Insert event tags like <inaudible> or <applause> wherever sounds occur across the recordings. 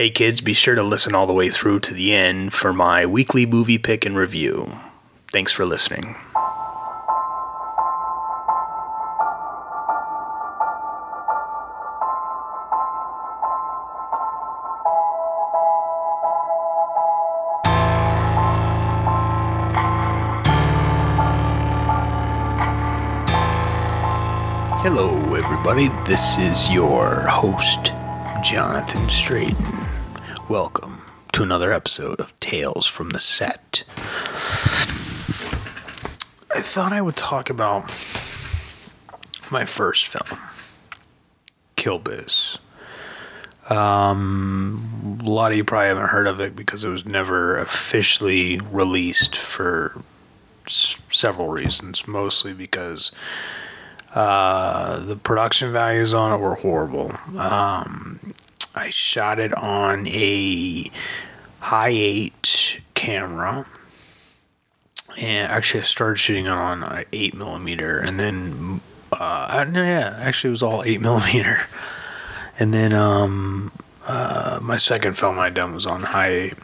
Hey kids, be sure to listen all the way through to the end for my weekly movie pick and review. Thanks for listening. Hello, everybody. This is your host, Jonathan Strayton. Welcome to another episode of Tales from the Set. I thought I would talk about my first film, Kill Biz. Um, a lot of you probably haven't heard of it because it was never officially released for s- several reasons, mostly because uh, the production values on it were horrible. Um, I shot it on a high eight camera, and actually I started shooting on a eight millimeter, and then uh, no, yeah, actually it was all eight <laughs> millimeter, and then um, uh, my second film I done was on high eight.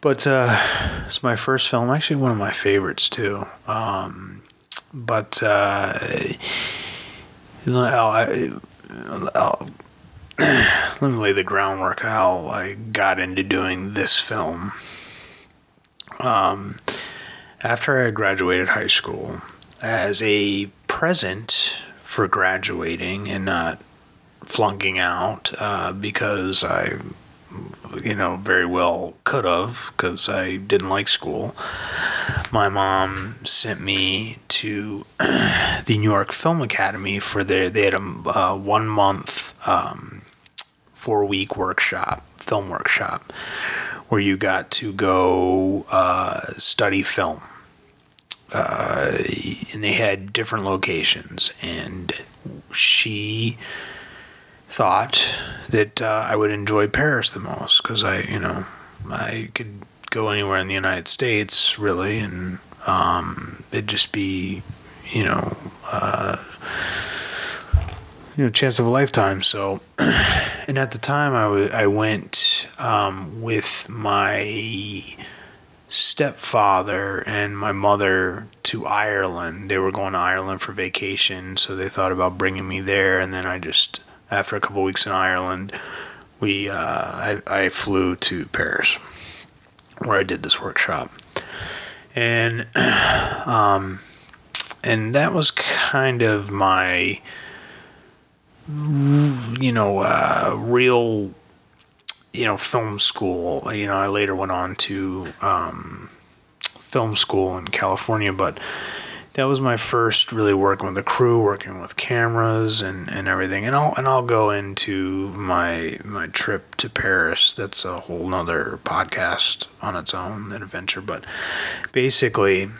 But uh, it's my first film, actually one of my favorites too. Um, but uh, you know, I'll, I'll, let me lay the groundwork how I got into doing this film. Um, after I graduated high school, as a present for graduating and not flunking out, uh, because I, you know, very well could have, because I didn't like school my mom sent me to <clears throat> the New York Film Academy for their they had a uh, one month um, four week workshop film workshop where you got to go uh, study film. Uh, and they had different locations and she thought that uh, I would enjoy Paris the most because I you know I could go anywhere in the United States, really, and um, it'd just be, you know, uh, you know, chance of a lifetime. So, <clears throat> and at the time, I, I went um, with my stepfather and my mother to Ireland. They were going to Ireland for vacation, so they thought about bringing me there. And then I just, after a couple weeks in Ireland, we uh, I, I flew to Paris where I did this workshop, and <clears throat> um, and that was kind of my you know uh, real you know film school. You know, I later went on to um, film school in California, but that was my first really working with the crew, working with cameras and, and everything. And I'll and I'll go into my my trip to Paris. That's a whole nother podcast on its own, an adventure. But basically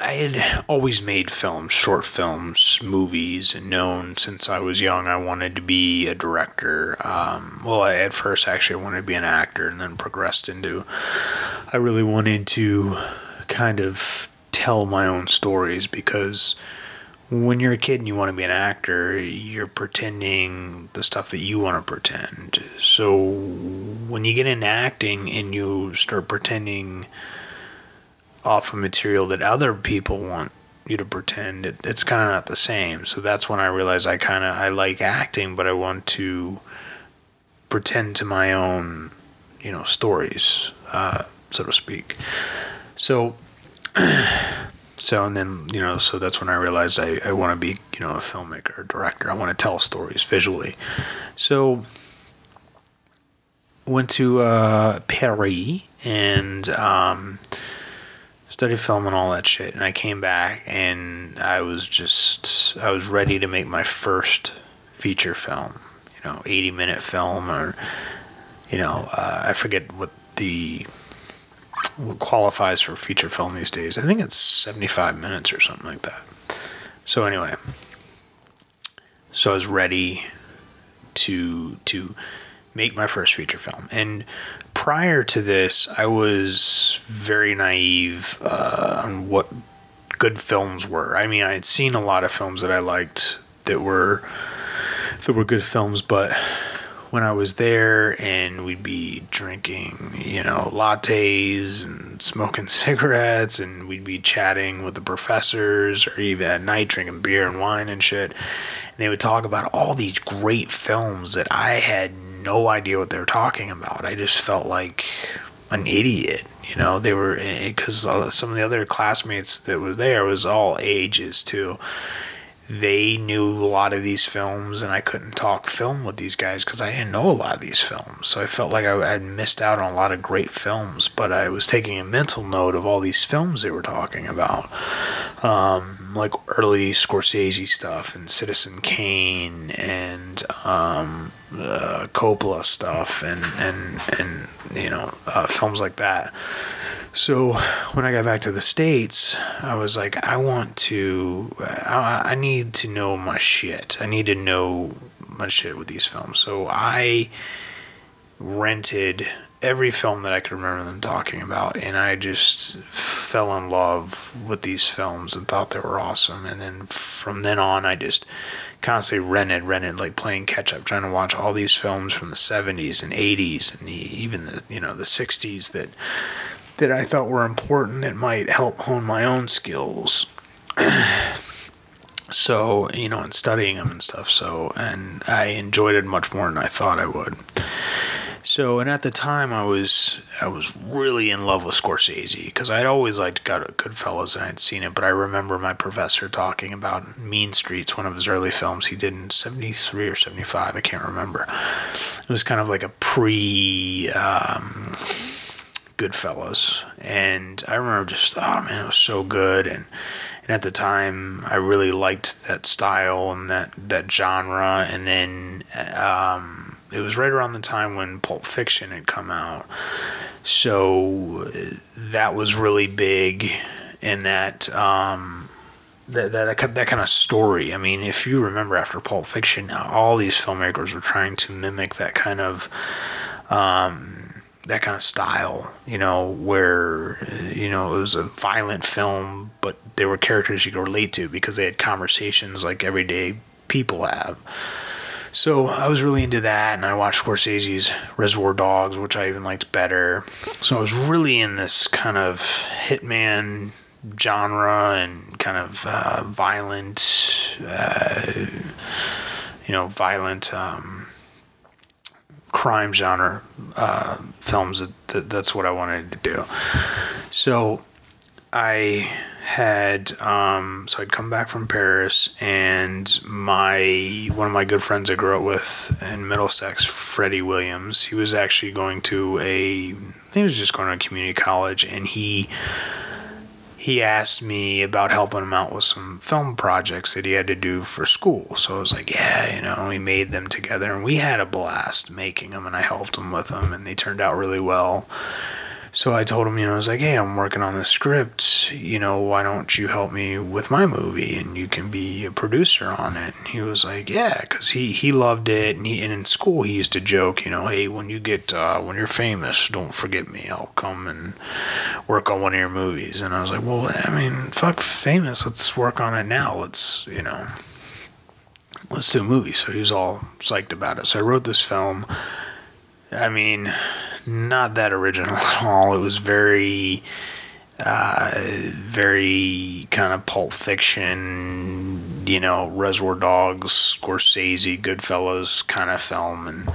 I had always made films, short films, movies, and known since I was young I wanted to be a director. Um, well, I, at first actually I wanted to be an actor, and then progressed into I really wanted to kind of tell my own stories because when you're a kid and you want to be an actor, you're pretending the stuff that you want to pretend. So when you get into acting and you start pretending off of material that other people want you to pretend, it, it's kind of not the same. So that's when I realized I kind of I like acting, but I want to pretend to my own, you know, stories, uh, so to speak. So <clears throat> so and then you know so that's when i realized i, I want to be you know a filmmaker or director i want to tell stories visually so went to uh, paris and um, studied film and all that shit and i came back and i was just i was ready to make my first feature film you know 80 minute film or you know uh, i forget what the what qualifies for feature film these days. I think it's 75 minutes or something like that. So anyway, so I was ready to to make my first feature film. And prior to this, I was very naive uh, on what good films were. I mean, I had seen a lot of films that I liked that were that were good films, but when I was there, and we'd be drinking, you know, lattes and smoking <laughs> cigarettes, and we'd be chatting with the professors, or even at night drinking beer and wine and shit. And they would talk about all these great films that I had no idea what they were talking about. I just felt like an idiot. You know, they were because eh, some of the other classmates that were there was all ages too they knew a lot of these films and I couldn't talk film with these guys because I didn't know a lot of these films. So I felt like I had missed out on a lot of great films, but I was taking a mental note of all these films they were talking about. Um, like early Scorsese stuff and Citizen Kane and um, uh, Coppola stuff and, and, and you know, uh, films like that. So when I got back to the states, I was like, I want to, I, I need to know my shit. I need to know my shit with these films. So I rented every film that I could remember them talking about, and I just fell in love with these films and thought they were awesome. And then from then on, I just constantly rented, rented, like playing catch up, trying to watch all these films from the 70s and 80s and even the you know the 60s that that I thought were important that might help hone my own skills. <clears throat> so, you know, and studying them and stuff. So, and I enjoyed it much more than I thought I would. So, and at the time, I was I was really in love with Scorsese because I'd always liked Good, Goodfellas and I'd seen it. But I remember my professor talking about Mean Streets, one of his early films he did in '73 or '75. I can't remember. It was kind of like a pre. Um, Goodfellas, and I remember just oh man, it was so good, and and at the time I really liked that style and that that genre, and then um, it was right around the time when Pulp Fiction had come out, so that was really big, And that. Um, that, that, that kind of story. I mean, if you remember after Pulp Fiction, all these filmmakers were trying to mimic that kind of um, that kind of style, you know, where you know it was a violent film, but there were characters you could relate to because they had conversations like everyday people have. So I was really into that, and I watched Scorsese's Reservoir Dogs, which I even liked better. So I was really in this kind of hitman genre and kind of uh, violent, uh, you know, violent. Um, crime genre uh, films. That, that, that's what I wanted to do. So I had um, so I'd come back from Paris, and my one of my good friends I grew up with in Middlesex, Freddie Williams. He was actually going to a he was just going to a community college, and he he asked me about helping him out with some film projects that he had to do for school. So I was like, yeah, you know, we made them together and we had a blast making them and I helped him with them and they turned out really well. So I told him, you know, I was like, hey, I'm working on this script. You know, why don't you help me with my movie and you can be a producer on it? And he was like, yeah, because he, he loved it. And, he, and in school, he used to joke, you know, hey, when you get, uh, when you're famous, don't forget me. I'll come and work on one of your movies. And I was like, well, I mean, fuck famous. Let's work on it now. Let's, you know, let's do a movie. So he was all psyched about it. So I wrote this film. I mean, not that original <laughs> at all. It was very, uh, very kind of Pulp Fiction, you know, Reservoir Dogs, Scorsese, Goodfellas kind of film. And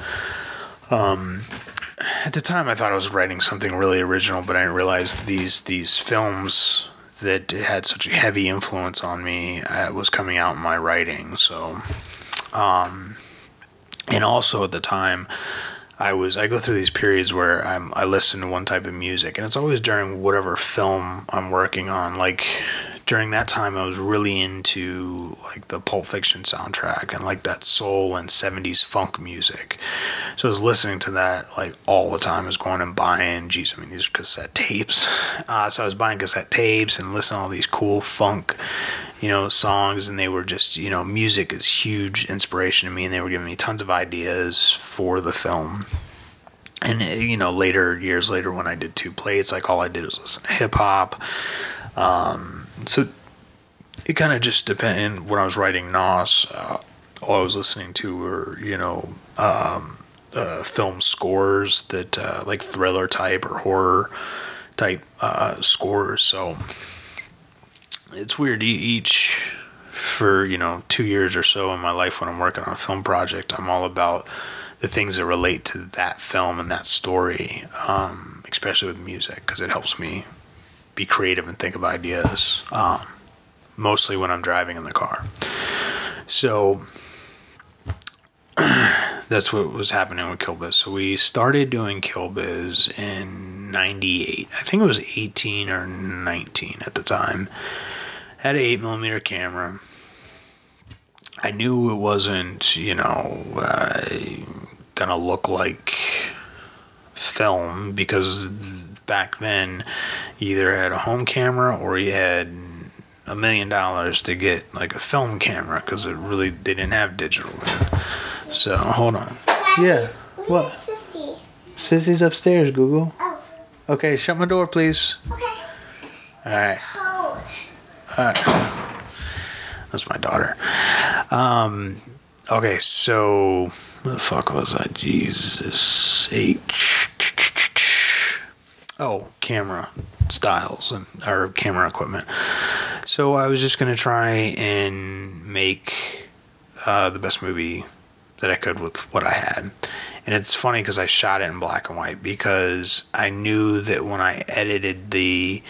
um, at the time, I thought I was writing something really original, but I didn't realize these these films that had such a heavy influence on me uh, was coming out in my writing. So, um, and also at the time, I was I go through these periods where I'm I listen to one type of music and it's always during whatever film I'm working on. Like during that time I was really into like the Pulp Fiction soundtrack and like that soul and 70s funk music. So I was listening to that like all the time. I was going and buying geez, I mean these are cassette tapes. <laughs> Uh, so I was buying cassette tapes and listening to all these cool funk you know, songs, and they were just, you know, music is huge inspiration to me, and they were giving me tons of ideas for the film. And uh, you know, later years later, when I did two plates, like all I did was listen to hip hop. Um, so it kind of just depended. When I was writing Nos, uh, all I was listening to were, you know, um, uh, film scores that uh, like thriller type or horror type uh, scores. So it's weird. Each for you know two years or so in my life when I'm working on a film project, I'm all about the things that relate to that film and that story, um, especially with music, because it helps me be creative and think of ideas. Um, mostly when I'm driving in the car. So <clears throat> that's what was happening with Kill Biz. So we started doing Kill Biz in 98. I think it was 18 or 19 at the time. Had an 8 millimeter camera. I knew it wasn't, you know, uh, gonna look like film because back then either had a home camera or he had a million dollars to get like a film camera because it really they didn't have digital then. So hold on. Yeah. What? Sissy. Sissy's upstairs, Google. Oh. Okay, shut my door, please. Okay. All right. All right. That's my daughter. Um. Okay, so what the fuck was I? Jesus H. Oh, camera styles and our camera equipment. So I was just gonna try and make uh, the best movie that I could with what I had. And it's funny because I shot it in black and white because I knew that when I edited the,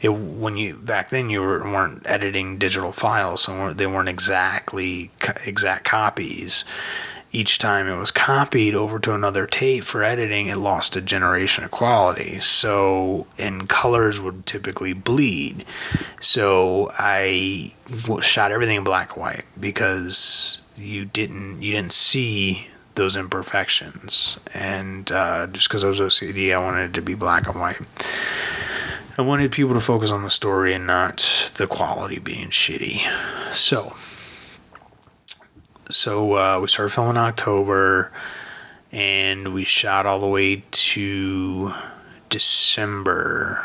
it, when you back then you were, weren't editing digital files, so they weren't exactly exact copies each time it was copied over to another tape for editing, it lost a generation of quality. So, and colors would typically bleed. So I shot everything in black and white because you didn't you didn't see those imperfections, and uh, just because I was OCD, I wanted it to be black and white. I wanted people to focus on the story and not the quality being shitty. So so uh, we started filming in October, and we shot all the way to December.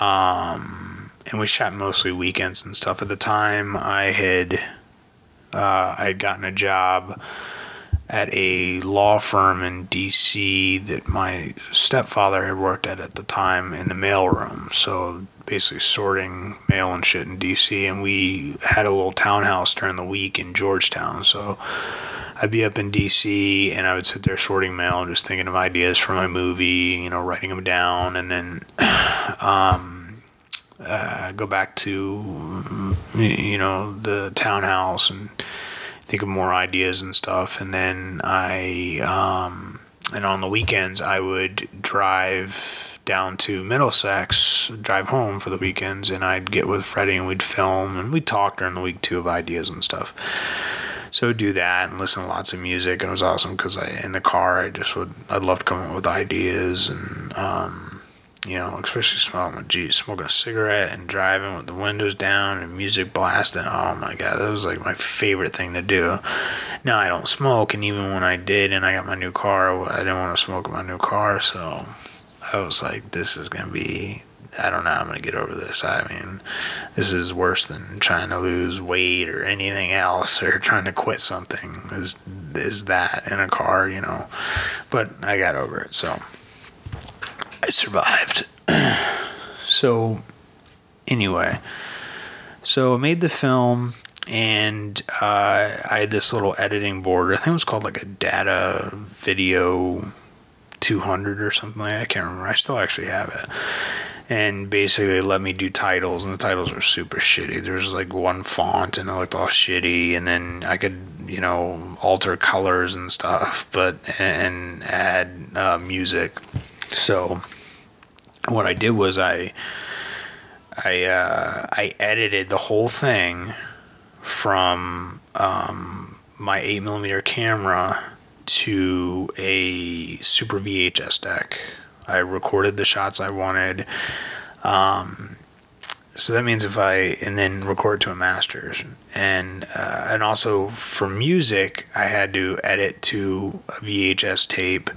Um, and we shot mostly weekends and stuff. At the time, I had uh, I had gotten a job at a law firm in D.C. that my stepfather had worked at at the time in the mailroom. So basically sorting mail and shit in DC, and we had a little townhouse during the week in Georgetown. So I'd be up in DC, and I would sit there sorting mail and just thinking of ideas for my movie, you know, writing them down, and then <clears throat> um, uh, go back to you know the townhouse and think of more ideas and stuff, and then I um, and on the weekends I would drive down to Middlesex, drive home for the weekends, and I'd get with Freddie and we'd film and we'd talk during the week too of ideas and stuff. So do that and listen to lots of music, and it was awesome because I in the car I just would I'd love to come up with ideas and um, you know especially smoking geez smoking a cigarette and driving with the windows down and music blasting. Oh my god, that was like my favorite thing to do. Now I don't smoke, and even when I did and I got my new car, I didn't want to smoke in my new car, so I was like, this is going to be, I don't know, I'm going to get over this. I mean, this is worse than trying to lose weight or anything else or trying to quit something is, is that in a car, you know. But I got over it. So I survived. <clears throat> so anyway, so I made the film and uh, I had this little editing board. I think it was called like a data video 200 or something. I can't remember. I still actually have it. And basically let me do titles, and the titles were super shitty. There's like one font, and it looked all shitty. And then I could, you know, alter colors and stuff, but and add uh, music. So what I did was I I uh, I edited the whole thing from um, my eight millimeter camera to a Super VHS deck. I recorded the shots I wanted. Um, so that means if I and then record to a master's and uh, and also for music, I had to edit to a VHS tape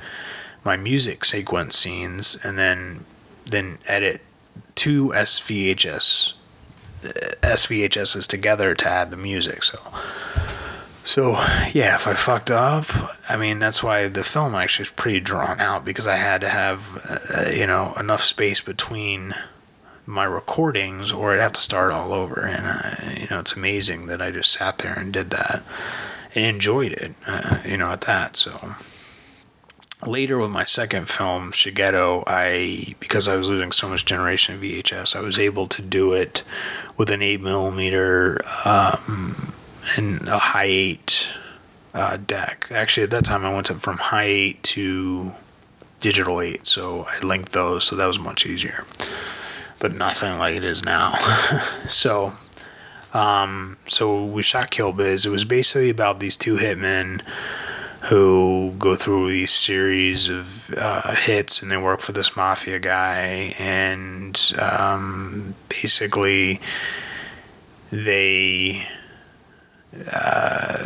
my music sequence scenes, and then then edit two SVHS SVHSs together to add the music. So So yeah, if I fucked up, I mean that's why the film actually is pretty drawn out because I had to have uh, you know enough space between my recordings or I'd have to start all over. And uh, you know it's amazing that I just sat there and did that and enjoyed it. Uh, you know at that so. Later with my second film, Shigeto, I because I was losing so much generation VHS, I was able to do it with an eight millimeter um, and a high eight uh, deck. Actually, at that time, I went from high eight to digital eight, so I linked those, so that was much easier. But nothing like it is now. <laughs> so, um, so we shot Kill Biz. It was basically about these two hitmen who go through these series of uh, hits and they work for this mafia guy and um, basically they uh,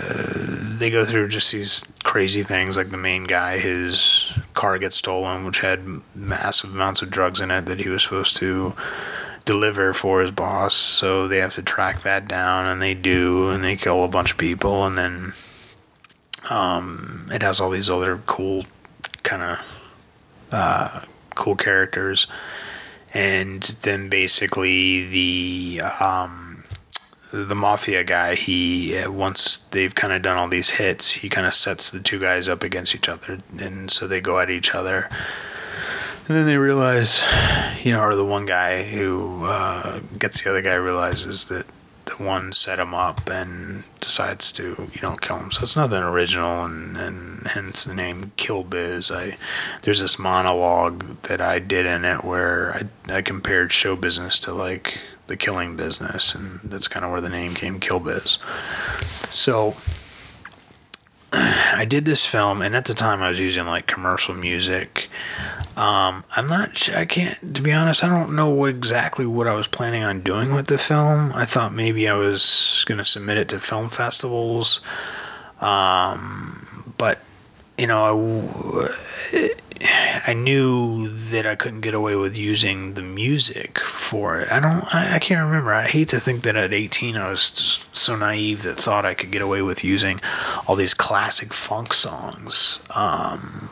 they go through just these crazy things like the main guy his car gets stolen which had massive amounts of drugs in it that he was supposed to deliver for his boss. So they have to track that down and they do and they kill a bunch of people and then um, it has all these other cool kind of uh, cool characters and then basically the um, the mafia guy, he uh, once they've kind of done all these hits, he kind of sets the two guys up against each other, and so they go at each other. And then they realize, you know, or the one guy who uh, gets the other guy realizes that one set him up and decides to, you know, kill him. So it's nothing original, and, and hence the name Kill Biz. I there's this monologue that I did in it where I I compared show business to like the killing business, and that's kind of where the name came, Kill Biz. So <clears throat> I did this film, and at the time I was using like commercial music. Um, I'm not. I can't. To be honest, I don't know what exactly what I was planning on doing with the film. I thought maybe I was gonna submit it to film festivals, um, but you know, I, <sighs> I knew that I couldn't get away with using the music for it. I don't. I, I, can't remember. I hate to think that at 18 I was so naive that thought I could get away with using all these classic funk songs. Um,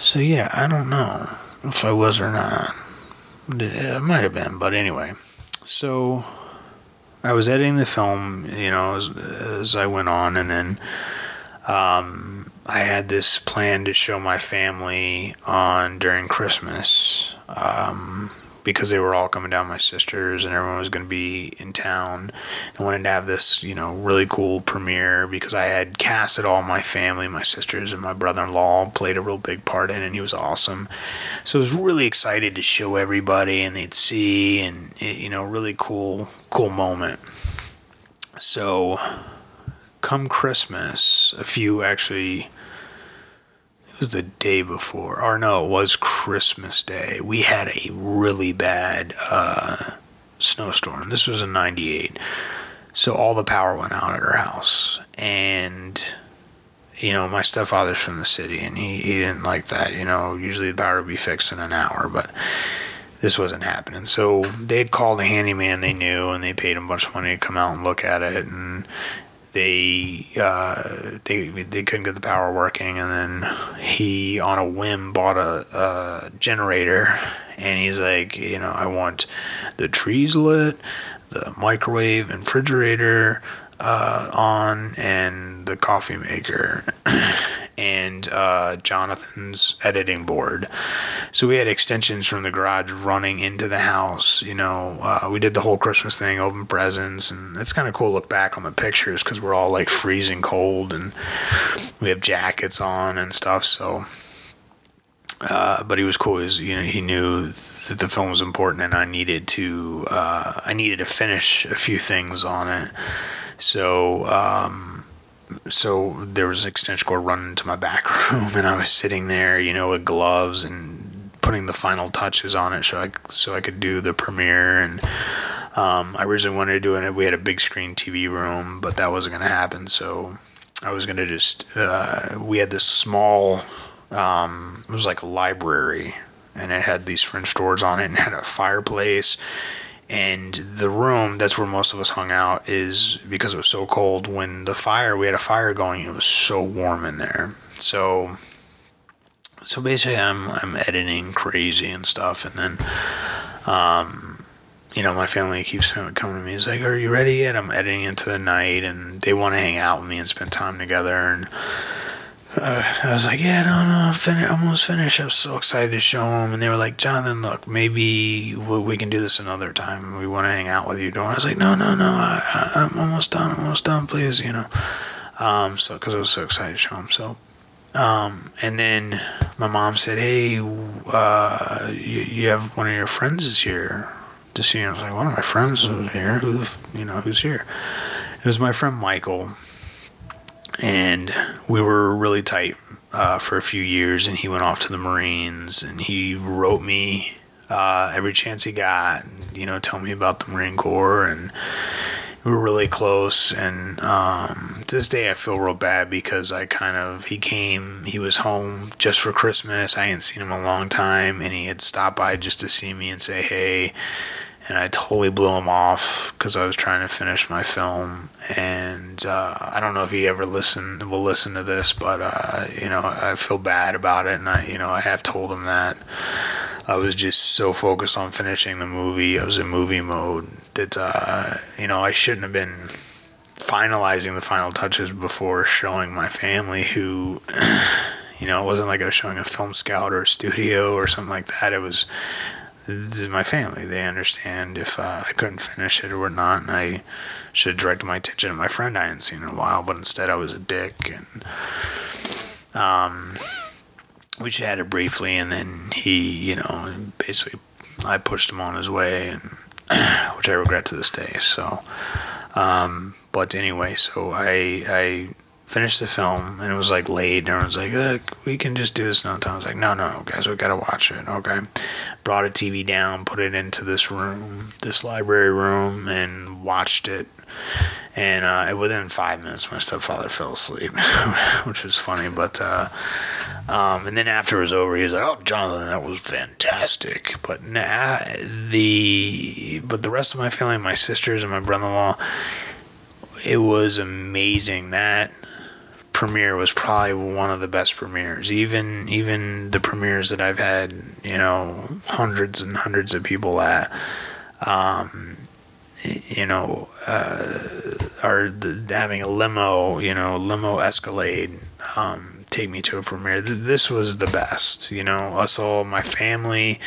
so yeah, I don't know if I was or not. It might have been, but anyway. So I was editing the film, you know, as, as I went on, and then. Um, I had this plan to show my family on during Christmas um, because they were all coming down, my sisters, and everyone was going to be in town. I wanted to have this, you know, really cool premiere because I had casted all my family, my sisters, and my brother in law played a real big part in it, and he was awesome. So I was really excited to show everybody, and they'd see, and, eh, you know, really cool, cool moment. So come Christmas, a few actually was the day before, or no, it was Christmas Day. We had a really bad uh, snowstorm. This was in '98, so all the power went out at our house, and you know my stepfather's from the city, and he he didn't like that. You know, usually the power would be fixed in an hour, but this wasn't happening. So they'd called a handyman they knew, and they paid him a bunch of money to come out and look at it, and they uh, they they couldn't get the power working, and then he on a whim bought a, a generator, and he's like, you know, I want the trees lit, the microwave and refrigerator uh, on, and the coffee maker. <clears throat> and uh, Jonathan's editing board. So we had extensions from the garage running into the house. You know, uh, we did the whole Christmas thing, open presents, and it's kind of cool to look back on the pictures because we're all like freezing cold and we have jackets on and stuff. So. Uh, but he was cool. He, was, you know, he knew that the film was important, and I needed to. Uh, I needed to finish a few things on it. So um, so there was an extension cord running into my back <laughs> room, and I was sitting there, you know, with gloves and putting the final touches on it, so I so I could do the premiere. And um, I originally wanted to do it. We had a big screen TV room, but that wasn't going to happen. So I was going to just. Uh, we had this small. Um, it was like a library, and it had these French doors on it, and had a fireplace and the room that's where most of us hung out is because it was so cold. When the fire we had a fire going it was so warm in there. So so basically i'm i'm editing crazy and stuff and then um you know my family keeps coming to me. It's like are you ready yet? I'm editing into the night and they want to hang out with me and spend time together and uh, I was like, yeah, no, no, I'm fin- almost finished. I was so excited to show them, and they were like, Jonathan, look, maybe we can do this another time. We want to hang out with you. I was like, no, no, no, I, am almost done. I'm almost done, please, you know. Um, so because I was so excited to show them. So, um, and then my mom said, hey, uh, you, you have one of your friends is here to see. You. I was like, one of my friends is here. Who, you know, who's here? It was my friend Michael and we were really tight uh, for a few years. And he went off to the Marines, and he wrote me uh, every chance he got, you know, tell me about the Marine Corps, and we were really close. And um, to this day, I feel real bad because I kind of he came, he was home just for Christmas. I hadn't seen him a long time, and he had stopped by just to see me and say hey and I totally blew him off because I was trying to finish my film. And uh, I don't know if he ever listen will listen to this, but uh, you know I feel bad about it, and I you know I have told him that I was just so focused on finishing the movie. I was in movie mode that uh, you know I shouldn't have been finalizing the final touches before showing my family who. <clears throat> You know, it wasn't like I was showing a film scout or a studio or something like that. It was my family. They understand if uh, I couldn't finish it or whatnot, and I should direct my attention to my friend I hadn't seen in a while, but instead I was a dick. And um, we chatted briefly, and then he, you know, basically I pushed him on his way, and <clears throat> which I regret to this day. So, um, but anyway, so I I finished the film and it was like late and everyone's like we can just do this another time. I was like no no guys we gotta watch it. Okay. Brought a tv down put it into this room this library room and watched it. And uh, within five minutes my stepfather fell asleep <laughs> which was funny but uh, um, and then after it was over he was like oh jonathan that was fantastic. But nah, the but the rest of my family my sisters and my brother-in-law it was amazing that premiere was probably one of the best premieres. Even even the premieres that I've had, you know, hundreds and hundreds of people at, um, you know, uh, are having a limo, you know, limo Escalade. Um, take me to a premiere. This was the best. You know, us all, my family,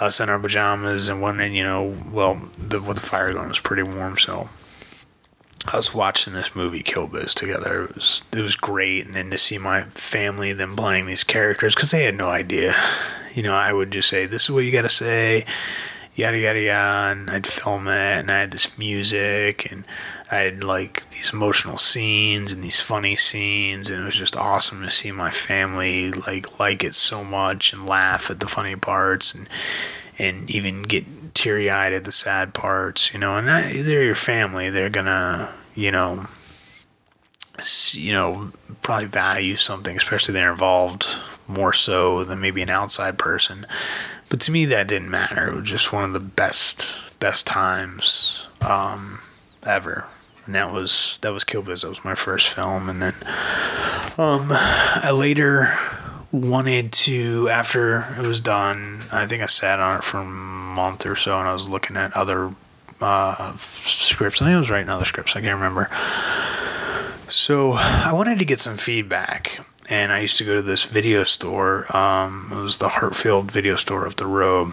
us in our pajamas, and one, and you know, well, the with the fire going was pretty warm, so us watching this movie Kill Biz together. It was it was great, and then to see my family them playing these characters because they had no idea. You know, I would just say, "This is what you got to say," yada yada yada, and I'd film it, and I had this music, and I had like these emotional scenes and these funny scenes, and it was just awesome to see my family like like it so much and laugh at the funny parts and and even get teary eyed at the sad parts, you know, and they're your family. They're gonna, you know, you know, probably value something, especially they're involved more so than maybe an outside person. But to me, that didn't matter. It was just one of the best, best times um, ever. And that was that was Kill Biz. That was my first film, and then um, I later wanted to after it was done. I think I sat on it for a month or so, and I was looking at other uh, scripts. I think I was writing other scripts. I can't remember. So I wanted to get some feedback, and I used to go to this video store. Um, it was the Hartfield video store up the road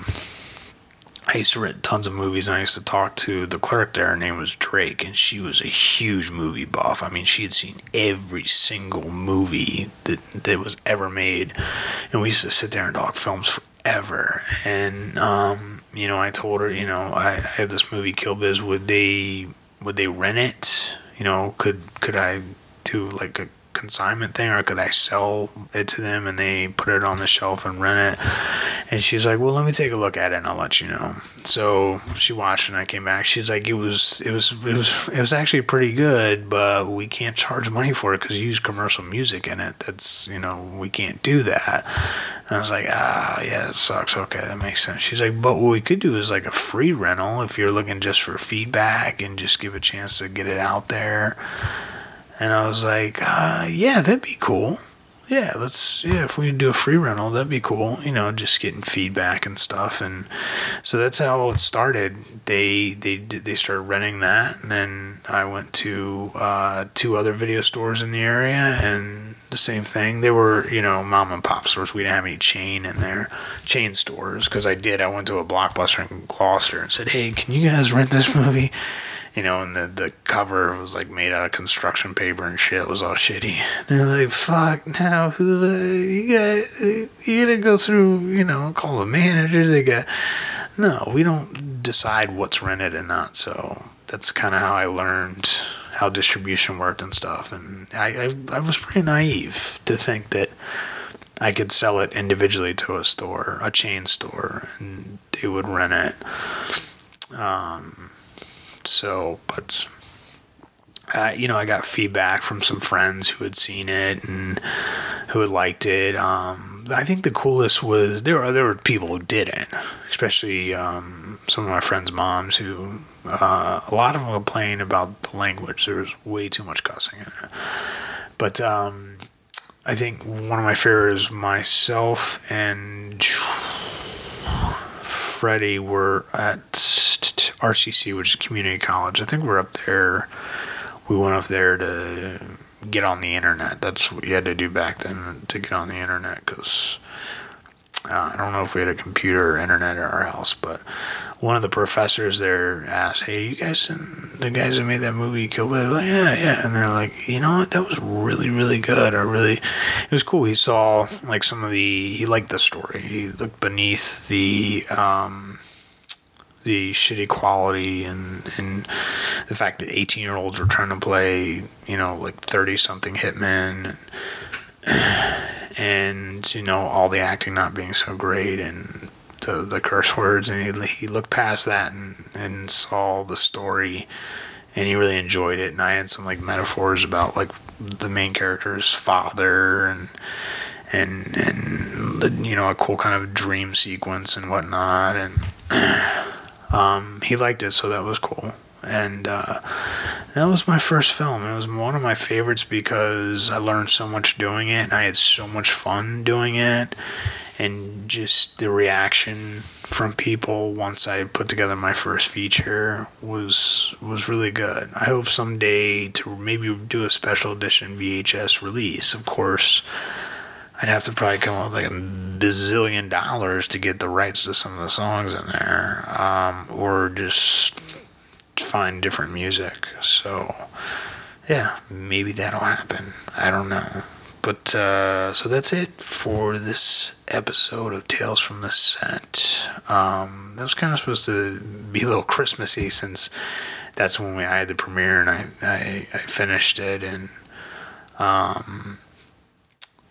I used to rent tons of movies, and I used to talk to the clerk there. Her name was Drake, and she was a huge movie buff. I mean, she had seen every single movie that that was ever made, and we used to sit there and talk films forever. And um, you know, I told her, you know, I, I have this movie Kill Biz. Would they would they rent it? You know, could could I do like a consignment thing or could I sell it to them and they put it on the shelf and rent it? And she's like, well, let me take a look at it and I'll let you know. So she watched and I came back. She's like, it was, it was, it was, it was actually pretty good, but we can't charge money for it because you use commercial music in it. That's, you know, we can't do that. And I was like, ah, yeah, it sucks. Okay, that makes sense. She's like, but what we could do is like a free rental if you're looking just for feedback and just give a chance to get it out there. And I was like, uh, yeah, that'd be cool yeah, let's yeah, if we can do a free rental, that'd be cool. You know, just getting feedback and stuff, and so that's how it started. They they they started renting that, and then I went to uh, two other video stores in the area, and the same thing. They were you know mom and pop stores. We didn't have any chain in there, chain stores, because I did. I went to a blockbuster in Gloucester and said, hey, can you guys rent this <laughs> movie? You know, and the, the cover was like made out of construction paper and shit. It was all shitty. <laughs> They're like, fuck, now who you got, you gotta go through, you know, call the manager. They got, no, we don't decide what's rented and not. So that's kind of how I learned how distribution worked and stuff. And I, I, I was pretty naive to think that I could sell it individually to a store, a chain store, and they would rent it. Um, so, but uh, you know, I got feedback from some friends who had seen it and who had liked it. Um, I think the coolest was there were there were people who didn't, especially um, some of my friends' moms who uh, a lot of them complained about the language. There was way too much cussing in it. But um, I think one of my favorites myself and Freddie were at RCC, which is community college. I think we're up there. We went up there to get on the internet. That's what you had to do back then to get on the internet because uh, I don't know if we had a computer or internet at our house, but one of the professors there asked, "Hey, you guys, the guys that made that movie, Kill Bill?" Like, yeah, yeah, and they're like, "You know what? That was really, really good. Or really, it was cool. He saw like some of the, he liked the story. He looked beneath the." Um, the shitty quality and and the fact that 18 year olds were trying to play you know like 30 something hitmen and, and you know all the acting not being so great and the the curse words. And he, he looked past that and and saw the story and he really enjoyed it. And I had some like metaphors about like the main character's father and and and you know a cool kind of dream sequence and whatnot. And um, he liked it, so that was cool. And uh, that was my first film. It was one of my favorites because I learned so much doing it, and I had so much fun doing it, and just the reaction from people once I put together my first feature was was really good. I hope someday to maybe do a special edition VHS release. Of course, I'd have to probably come up with like a bazillion dollars to get the rights to some of the songs in there, um, or just find different music. So, yeah, maybe that'll happen. I don't know. But uh, so that's it for this episode of Tales from the Set. Um, that was kind of supposed to be a little Christmassy since that's when we I had the premiere and I I, I finished it and um,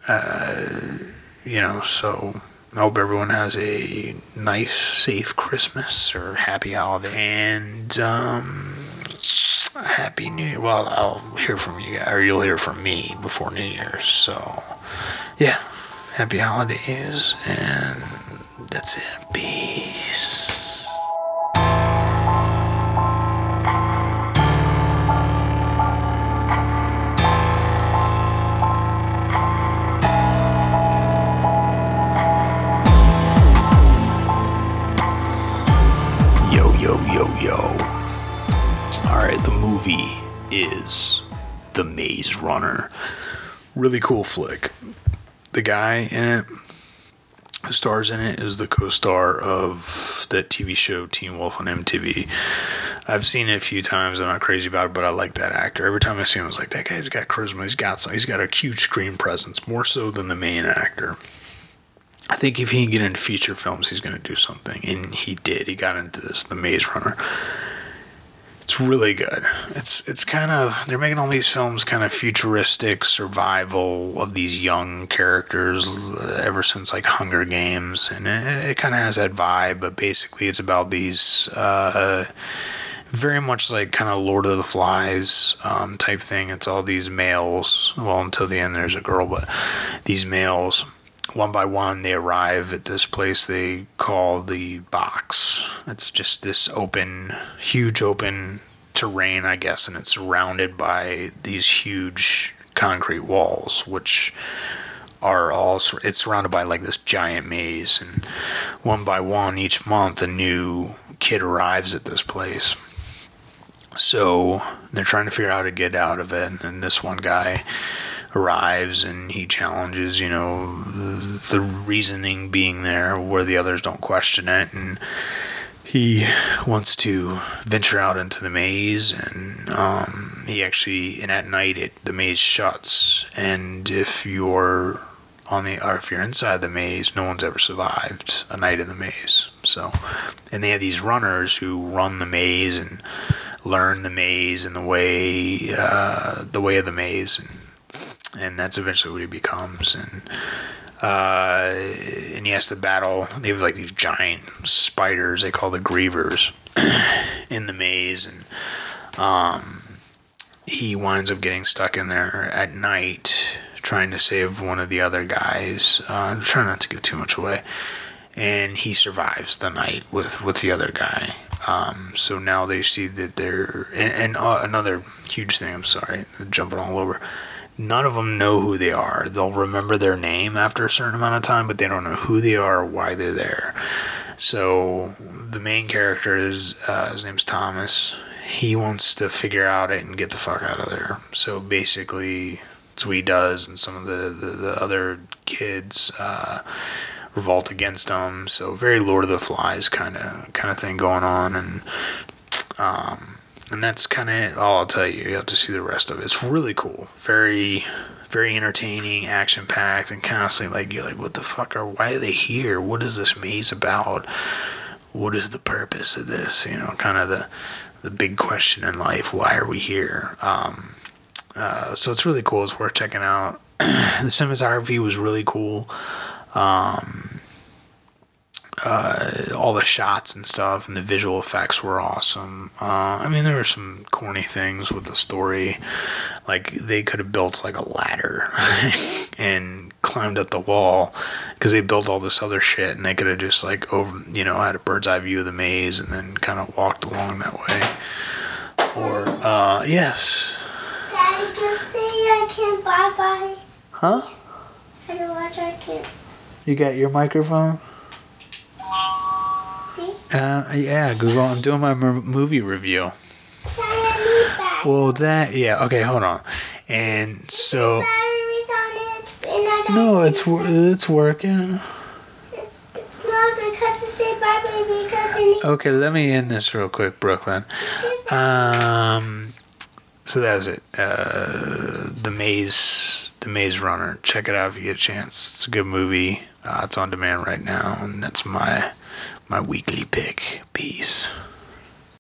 uh, you know, so I hope everyone has a nice, safe Christmas or happy holiday and um, happy New Year. Well, I'll hear from you guys, or you'll hear from me before New Year's. So, yeah, happy holidays, and that's it. Peace. Movie is The Maze Runner. Really cool flick. The guy in it, who stars in it, is the co star of that TV show Teen Wolf on MTV. I've seen it a few times. I'm not crazy about it, but I like that actor. Every time I see him, I was like, that guy's got charisma. He's got some, he's got a huge screen presence, more so than the main actor. I think if he can get into feature films, he's going to do something. And he did. He got into this, The Maze Runner really good. It's it's kind of they're making all these films kind of futuristic survival of these young characters uh, ever since like Hunger Games, and it, it kind of has that vibe. But basically, it's about these uh, very much like kind of Lord of the Flies um, type thing. It's all these males. Well, until the end, there's a girl, but these males one by one, they arrive at this place they call the box. It's just this open, huge open terrain, I guess, and it's surrounded by these huge concrete walls, which are all it's surrounded by like this giant maze and one by one each month a new kid arrives at this place so they're trying to figure out how to get out of it and this one guy arrives and he challenges, you know, the, the reasoning being there where the others don't question it. And he wants to venture out into the maze and um, he actually and at night it the maze shuts and if you're on the or if you're inside the maze no one's ever survived a night in the maze so and they have these runners who run the maze and learn the maze and the way uh, the way of the maze and and that's eventually what he becomes. And uh, and he has to battle. They have like these giant spiders they call the grievers <clears throat> in the maze, and um, he winds up getting stuck in there at night trying to save one of the other guys. Uh, I'm trying not to give too much away. And he survives the night with, with the other guy. Um, so now they see that they're. And, and uh, another huge thing, I'm sorry, jumping all over none of them know who they are. They'll remember their name after a certain amount of time, but they don't know who they are or why they're there. So the main character is uh, his name's Thomas. He wants to figure out it and get the fuck out of there. So basically, that's what he does, and some of the the, the other kids uh, revolt against him. So very Lord of the Flies kind of kind of thing going on, and um, and that's kind of all I'll tell you. You have to see the rest of it. It's really cool, very, very entertaining, action packed, and constantly like you're like, what the fuck are? Why are they here? What is this maze about? What is the purpose of this? You know, kind of the the big question in life. Why are we here? Um, uh, so it's really cool. It's worth checking out. <clears throat> the cinematography was really cool. Um, uh, all the shots and stuff and the visual effects were awesome. Uh, I mean, there were some corny things with the story, like they could have built like a ladder <laughs> and climbed up the wall because they built all this other shit, and they could have just like over, you know, had a bird's eye view of the maze and then kind of walked along that way. Or uh, yes. Daddy, just say I can't bye bye. Huh? I can watch. I can't. You got your microphone? Uh, yeah, Google. I'm doing my movie review. Well, that yeah. Okay, hold on. And so. No, it's it's working. It's, it's not because it say bye bye because. Okay, let me end this real quick, Brooklyn. Um, so that's it. Uh, the Maze, the Maze Runner. Check it out if you get a chance. It's a good movie. Uh, it's on demand right now, and that's my my weekly pick. Peace.